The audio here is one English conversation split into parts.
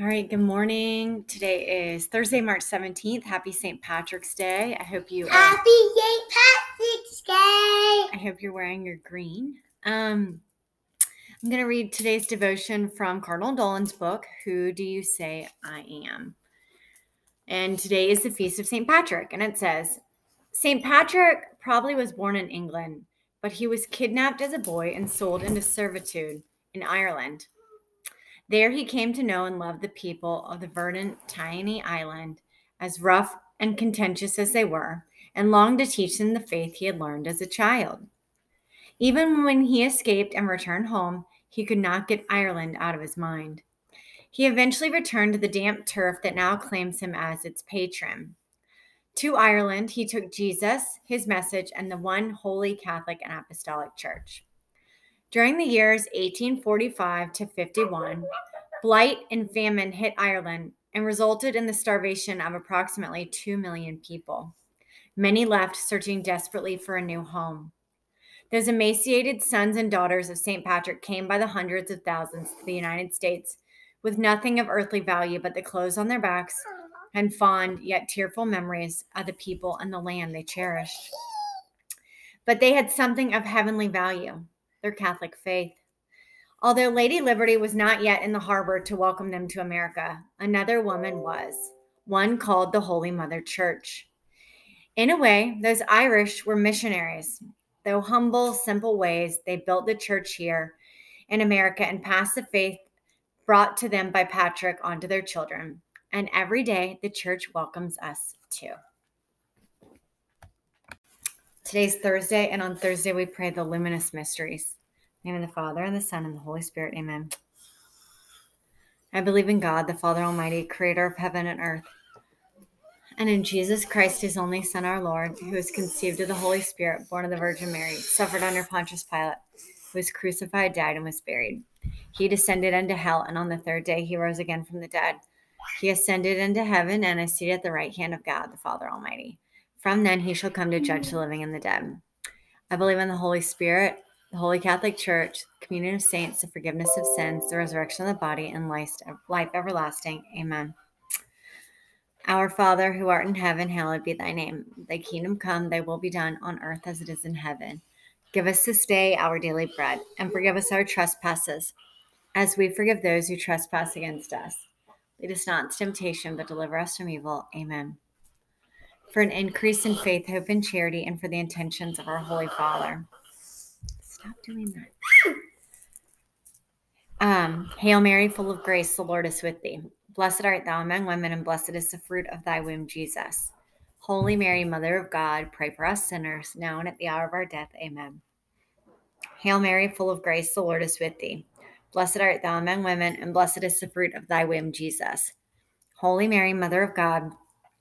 All right, good morning. Today is Thursday, March 17th. Happy St. Patrick's Day. I hope you are, Happy St. Patrick's Day! I hope you're wearing your green. Um I'm going to read today's devotion from Cardinal Dolan's book, Who Do You Say I Am? And today is the feast of St. Patrick, and it says St. Patrick probably was born in England, but he was kidnapped as a boy and sold into servitude in Ireland. There he came to know and love the people of the verdant, tiny island, as rough and contentious as they were, and longed to teach them the faith he had learned as a child. Even when he escaped and returned home, he could not get Ireland out of his mind. He eventually returned to the damp turf that now claims him as its patron. To Ireland, he took Jesus, his message, and the one holy Catholic and Apostolic Church. During the years 1845 to 51, blight and famine hit Ireland and resulted in the starvation of approximately 2 million people. Many left searching desperately for a new home. Those emaciated sons and daughters of St. Patrick came by the hundreds of thousands to the United States with nothing of earthly value but the clothes on their backs and fond yet tearful memories of the people and the land they cherished. But they had something of heavenly value their Catholic faith. Although Lady Liberty was not yet in the harbor to welcome them to America, another woman was, one called the Holy Mother Church. In a way, those Irish were missionaries. Though humble, simple ways, they built the church here in America and passed the faith brought to them by Patrick onto their children. And every day, the church welcomes us too. Today's Thursday, and on Thursday, we pray the luminous mysteries. In the name of the Father, and the Son, and the Holy Spirit. Amen. I believe in God, the Father Almighty, creator of heaven and earth, and in Jesus Christ, his only Son, our Lord, who was conceived of the Holy Spirit, born of the Virgin Mary, suffered under Pontius Pilate, was crucified, died, and was buried. He descended into hell, and on the third day he rose again from the dead. He ascended into heaven and is seated at the right hand of God, the Father Almighty. From then he shall come to judge the living and the dead. I believe in the Holy Spirit, the Holy Catholic Church, the communion of saints, the forgiveness of sins, the resurrection of the body, and life, everlasting. Amen. Our Father, who art in heaven, hallowed be thy name. Thy kingdom come, thy will be done on earth as it is in heaven. Give us this day our daily bread, and forgive us our trespasses, as we forgive those who trespass against us. Lead us not into temptation, but deliver us from evil. Amen for an increase in faith, hope, and charity, and for the intentions of our Holy Father. Stop doing that. Um, Hail Mary, full of grace, the Lord is with thee. Blessed art thou among women, and blessed is the fruit of thy womb, Jesus. Holy Mary, Mother of God, pray for us sinners, now and at the hour of our death. Amen. Hail Mary, full of grace, the Lord is with thee. Blessed art thou among women, and blessed is the fruit of thy womb, Jesus. Holy Mary, Mother of God,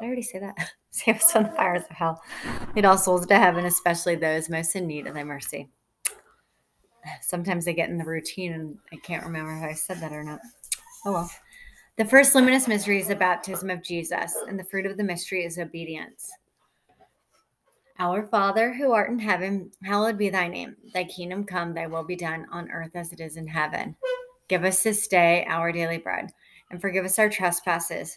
I already say that? Save us from the fires of hell. Lead all souls to heaven, especially those most in need of thy mercy. Sometimes I get in the routine and I can't remember if I said that or not. Oh well. The first luminous mystery is the baptism of Jesus, and the fruit of the mystery is obedience. Our Father, who art in heaven, hallowed be thy name. Thy kingdom come, thy will be done on earth as it is in heaven. Give us this day our daily bread, and forgive us our trespasses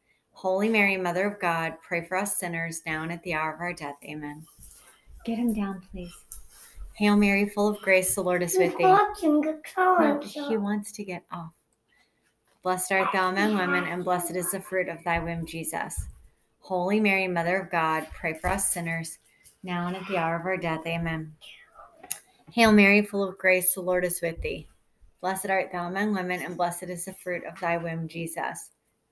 Holy Mary, Mother of God, pray for us sinners now and at the hour of our death. Amen. Get him down, please. Hail Mary, full of grace, the Lord is with thee. No, he wants to get off. Blessed art thou among women, and blessed is the fruit of thy womb, Jesus. Holy Mary, Mother of God, pray for us sinners, now and at the hour of our death. Amen. Hail Mary, full of grace, the Lord is with thee. Blessed art thou among women, and blessed is the fruit of thy womb, Jesus.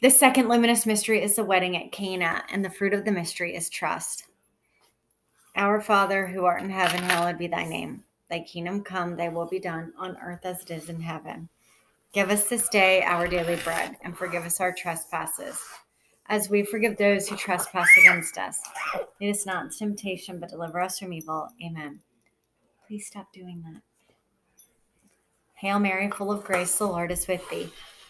The second luminous mystery is the wedding at Cana, and the fruit of the mystery is trust. Our Father, who art in heaven, hallowed be thy name. Thy kingdom come, thy will be done, on earth as it is in heaven. Give us this day our daily bread, and forgive us our trespasses as we forgive those who trespass against us. Lead us not temptation, but deliver us from evil. Amen. Please stop doing that. Hail Mary, full of grace, the Lord is with thee.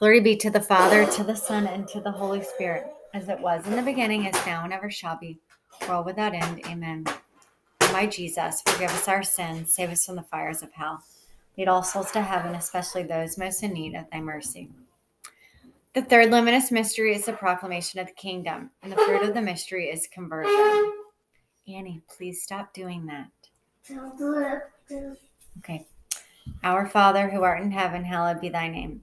Glory be to the Father, to the Son, and to the Holy Spirit, as it was in the beginning, is now, and ever shall be, world without end. Amen. My Jesus, forgive us our sins, save us from the fires of hell Lead all souls to heaven, especially those most in need of thy mercy. The third luminous mystery is the proclamation of the kingdom, and the fruit of the mystery is conversion. Annie, please stop doing that. Okay. Our Father, who art in heaven, hallowed be thy name.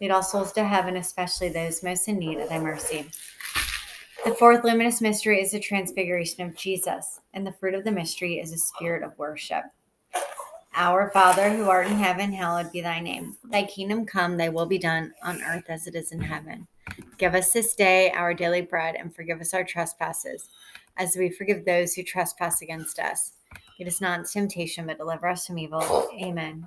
Lead all souls to heaven, especially those most in need of thy mercy. The fourth luminous mystery is the transfiguration of Jesus, and the fruit of the mystery is a spirit of worship. Our Father, who art in heaven, hallowed be thy name. Thy kingdom come, thy will be done on earth as it is in heaven. Give us this day our daily bread, and forgive us our trespasses as we forgive those who trespass against us. Lead us not into temptation, but deliver us from evil. Amen.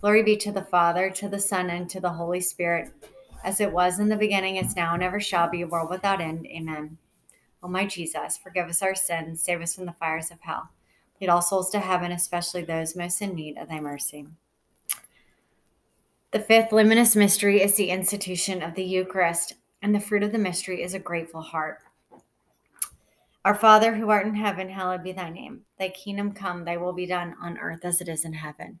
Glory be to the Father, to the Son, and to the Holy Spirit, as it was in the beginning, is now, and ever shall be, world without end. Amen. O my Jesus, forgive us our sins, save us from the fires of hell. Lead all souls to heaven, especially those most in need of thy mercy. The fifth luminous mystery is the institution of the Eucharist, and the fruit of the mystery is a grateful heart. Our Father who art in heaven, hallowed be thy name. Thy kingdom come, thy will be done on earth as it is in heaven.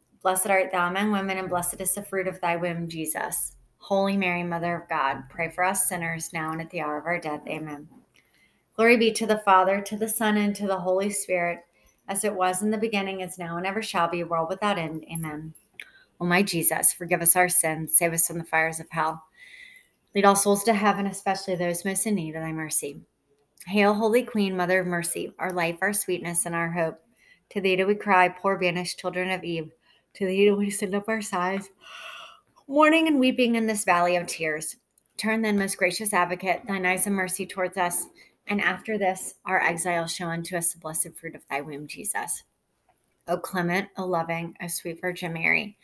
Blessed art thou among women, and blessed is the fruit of thy womb, Jesus. Holy Mary, Mother of God, pray for us sinners now and at the hour of our death. Amen. Glory be to the Father, to the Son, and to the Holy Spirit, as it was in the beginning, is now, and ever shall be, world without end. Amen. O my Jesus, forgive us our sins, save us from the fires of hell. Lead all souls to heaven, especially those most in need of thy mercy. Hail, Holy Queen, Mother of Mercy, our life, our sweetness, and our hope. To thee do we cry, poor banished children of Eve. To thee do we send up our sighs, mourning and weeping in this valley of tears. Turn then, most gracious advocate, thine eyes of mercy towards us, and after this our exile show unto us the blessed fruit of thy womb, Jesus. O clement, O loving, O sweet Virgin Mary,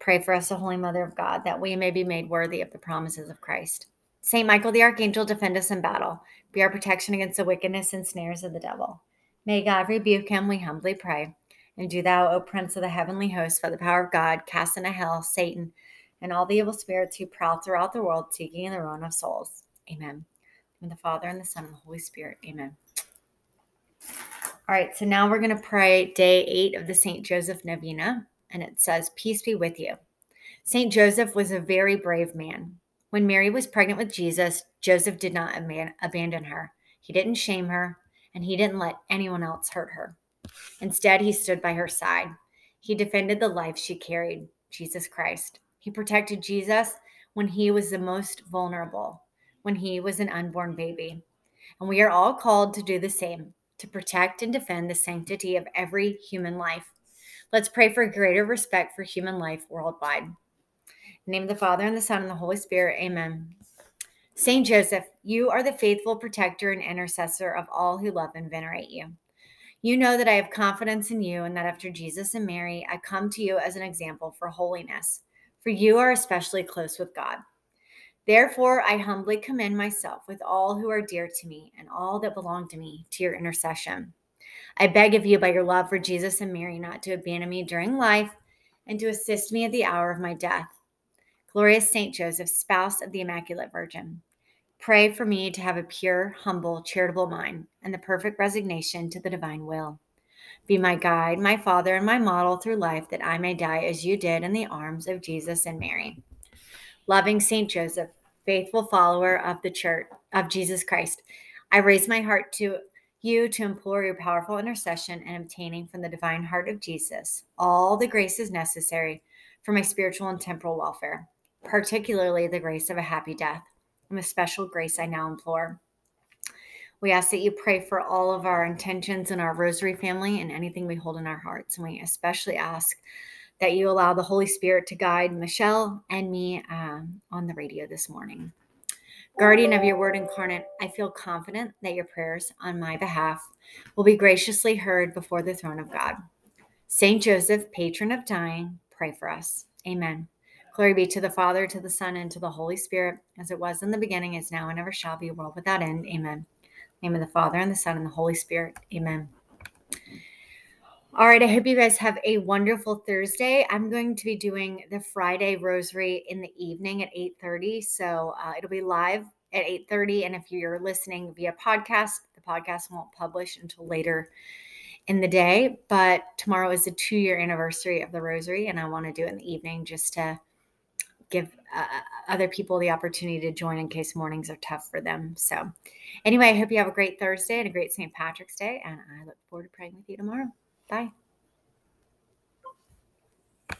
pray for us, O Holy Mother of God, that we may be made worthy of the promises of Christ. Saint Michael the Archangel, defend us in battle. Be our protection against the wickedness and snares of the devil. May God rebuke him, we humbly pray. And do thou, O Prince of the heavenly host, by the power of God, cast into hell Satan and all the evil spirits who prowl throughout the world seeking the ruin of souls. Amen. In the Father and the Son and the Holy Spirit. Amen. All right, so now we're going to pray day eight of the St. Joseph Novena, and it says, Peace be with you. St. Joseph was a very brave man. When Mary was pregnant with Jesus, Joseph did not abandon her. He didn't shame her, and he didn't let anyone else hurt her. Instead, he stood by her side. He defended the life she carried, Jesus Christ. He protected Jesus when he was the most vulnerable, when he was an unborn baby. And we are all called to do the same, to protect and defend the sanctity of every human life. Let's pray for greater respect for human life worldwide. name of the Father, and the Son, and the Holy Spirit. Amen. Saint Joseph, you are the faithful protector and intercessor of all who love and venerate you. You know that I have confidence in you, and that after Jesus and Mary, I come to you as an example for holiness, for you are especially close with God. Therefore, I humbly commend myself with all who are dear to me and all that belong to me to your intercession. I beg of you, by your love for Jesus and Mary, not to abandon me during life and to assist me at the hour of my death. Glorious Saint Joseph, spouse of the Immaculate Virgin, Pray for me to have a pure, humble, charitable mind and the perfect resignation to the divine will. Be my guide, my father, and my model through life that I may die as you did in the arms of Jesus and Mary. Loving Saint Joseph, faithful follower of the church of Jesus Christ, I raise my heart to you to implore your powerful intercession and obtaining from the divine heart of Jesus all the graces necessary for my spiritual and temporal welfare, particularly the grace of a happy death and with special grace, I now implore. We ask that you pray for all of our intentions in our rosary family and anything we hold in our hearts. And we especially ask that you allow the Holy Spirit to guide Michelle and me um, on the radio this morning. Guardian of your word incarnate, I feel confident that your prayers on my behalf will be graciously heard before the throne of God. Saint Joseph, patron of dying, pray for us. Amen. Glory be to the Father, to the Son, and to the Holy Spirit, as it was in the beginning, is now, and ever shall be, world without end. Amen. name of the Father, and the Son, and the Holy Spirit. Amen. All right, I hope you guys have a wonderful Thursday. I'm going to be doing the Friday rosary in the evening at 8:30, so uh, it'll be live at 8:30 and if you're listening via podcast, the podcast won't publish until later in the day, but tomorrow is the 2-year anniversary of the rosary and I want to do it in the evening just to give uh, other people the opportunity to join in case mornings are tough for them. So, anyway, I hope you have a great Thursday and a great St. Patrick's Day, and I look forward to praying with you tomorrow. Bye.